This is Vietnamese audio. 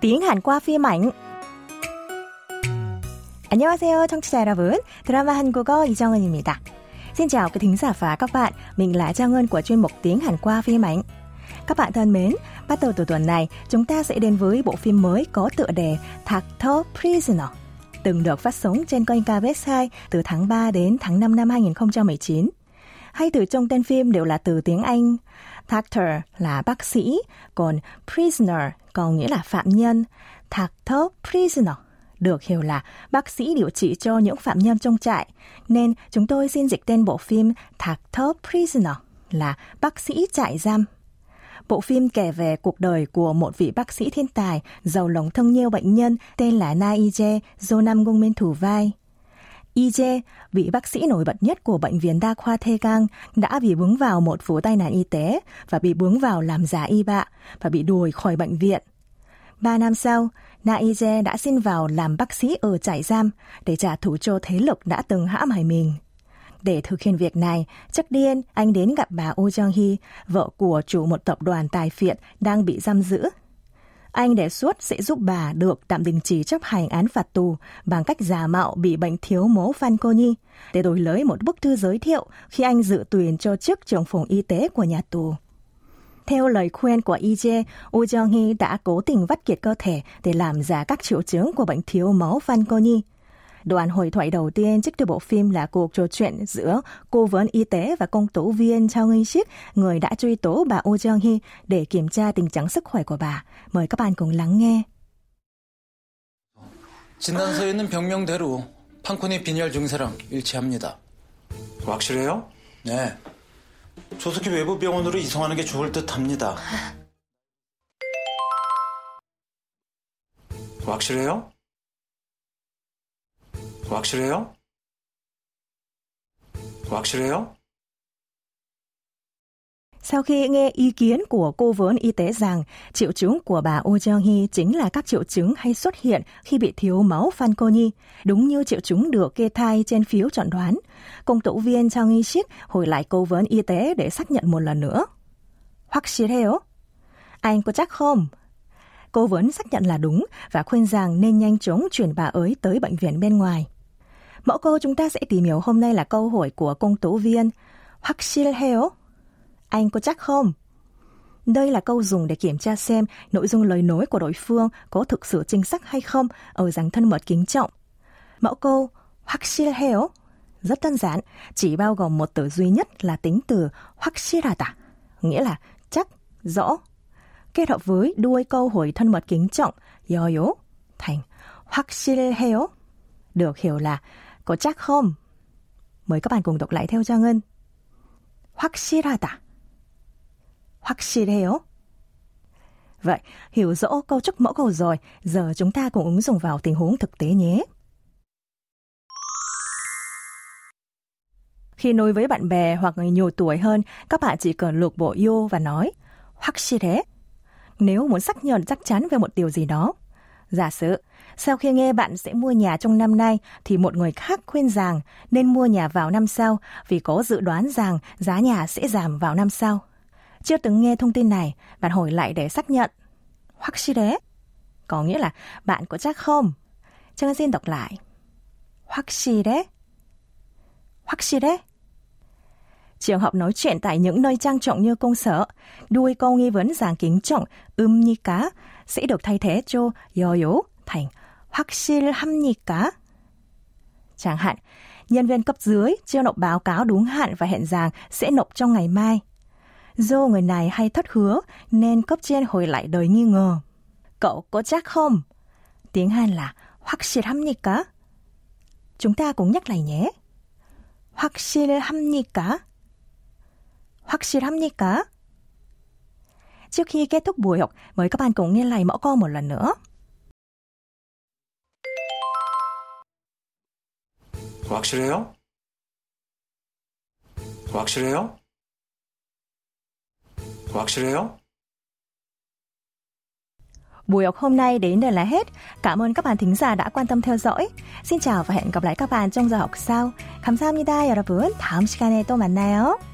tiếng Hàn qua phim ảnh. 안녕하세요, 청취자 여러분. 드라마 한국어 이정은입니다. Xin chào quý thính giả và các bạn. Mình là Trang Ngân của chuyên mục tiếng Hàn qua phim ảnh. Các bạn thân mến, bắt đầu từ tuần này, chúng ta sẽ đến với bộ phim mới có tựa đề Thạc Thơ Prisoner, từng được phát sóng trên kênh KBS 2 từ tháng 3 đến tháng 5 năm 2019. Hai từ trong tên phim đều là từ tiếng Anh. Doctor là bác sĩ, còn prisoner có nghĩa là phạm nhân. Doctor prisoner được hiểu là bác sĩ điều trị cho những phạm nhân trong trại, nên chúng tôi xin dịch tên bộ phim Doctor Prisoner là bác sĩ trại giam. Bộ phim kể về cuộc đời của một vị bác sĩ thiên tài giàu lòng thương nhiều bệnh nhân tên là naije do Nam Gong Min thủ vai. Ije, vị bác sĩ nổi bật nhất của bệnh viện đa khoa Thê Cang, đã bị vướng vào một vụ tai nạn y tế và bị vướng vào làm giả y bạ và bị đuổi khỏi bệnh viện. Ba năm sau, Na Ije đã xin vào làm bác sĩ ở trại giam để trả thù cho thế lực đã từng hãm hại mình. Để thực hiện việc này, chắc điên anh đến gặp bà Oh Jong Hee, vợ của chủ một tập đoàn tài phiệt đang bị giam giữ. Anh đề xuất sẽ giúp bà được tạm đình chỉ chấp hành án phạt tù bằng cách giả mạo bị bệnh thiếu máu Phan Cô Nhi để đổi lấy một bức thư giới thiệu khi anh dự tuyển cho chức trưởng phòng y tế của nhà tù. Theo lời khuyên của EJ, Oh Jong Hee đã cố tình vắt kiệt cơ thể để làm giả các triệu chứng của bệnh thiếu máu Phan Cô Nhi. Đoạn hội thoại đầu tiên trước từ bộ phim là cuộc trò chuyện giữa cố vấn y tế và công tố viên Chao Nghi Sik, người đã truy tố bà Oh Jong Hee để kiểm tra tình trạng sức khỏe của bà. Mời các bạn cùng lắng nghe. 진단서에 있는 병명대로 판코니 빈혈 증세랑 일치합니다. 확실해요? 네. 조석희 외부 병원으로 이송하는 게 좋을 듯합니다. 확실해요? 확실해요? 확실해요? Sau khi nghe ý kiến của cô vấn y tế rằng triệu chứng của bà Oh Jong Hee chính là các triệu chứng hay xuất hiện khi bị thiếu máu Phan Cô Nhi, đúng như triệu chứng được kê thai trên phiếu chẩn đoán, công tố viên Chang Nghi Sik hồi lại cô vấn y tế để xác nhận một lần nữa. 확실해요? Anh có chắc không? Cô vấn xác nhận là đúng và khuyên rằng nên nhanh chóng chuyển bà ấy tới bệnh viện bên ngoài. Mẫu câu chúng ta sẽ tìm hiểu hôm nay là câu hỏi của công tố viên. 확실해요? Anh có chắc không? Đây là câu dùng để kiểm tra xem nội dung lời nói của đối phương có thực sự chính xác hay không ở dạng thân mật kính trọng. Mẫu câu 확실해요 rất đơn giản, chỉ bao gồm một từ duy nhất là tính từ 확실하다, nghĩa là chắc, rõ. Kết hợp với đuôi câu hỏi thân mật kính trọng 여요 thành 확실해요 được hiểu là có chắc không? Mời các bạn cùng đọc lại theo Trang Ngân. 확실하다 확실해요? Vậy, hiểu rõ câu trúc mẫu câu rồi, giờ chúng ta cùng ứng dụng vào tình huống thực tế nhé. Khi nói với bạn bè hoặc người nhiều tuổi hơn, các bạn chỉ cần lược bộ yêu và nói 확실해. Nếu muốn xác nhận chắc chắn về một điều gì đó. Giả sử, sau khi nghe bạn sẽ mua nhà trong năm nay thì một người khác khuyên rằng nên mua nhà vào năm sau vì có dự đoán rằng giá nhà sẽ giảm vào năm sau. Chưa từng nghe thông tin này, bạn hỏi lại để xác nhận. Hoặc si đế. Có nghĩa là bạn có chắc không? Trang xin đọc lại. Hoặc si đế. Hoặc si đế. Trường hợp nói chuyện tại những nơi trang trọng như công sở, đuôi câu nghi vấn dạng kính trọng, ưm như cá, sẽ được thay thế cho 여요 thành 확실합니까? Chẳng hạn, nhân viên cấp dưới chưa nộp báo cáo đúng hạn và hẹn rằng sẽ nộp trong ngày mai. Do người này hay thất hứa nên cấp trên hồi lại đời nghi ngờ. Cậu có chắc không? Tiếng Hàn là 확실합니까? Chúng ta cùng nhắc lại nhé. 확실합니까? 확실합니까? Trước khi kết thúc buổi học, mời các bạn cùng nghe lại mẫu câu một lần nữa. 확실해요? 확실해요? 확실해요? Buổi học hôm nay đến đây là hết. Cảm ơn các bạn thính giả đã quan tâm theo dõi. Xin chào và hẹn gặp lại các bạn trong giờ học sau. 감사합니다, 여러분. 다음 시간에 또 만나요.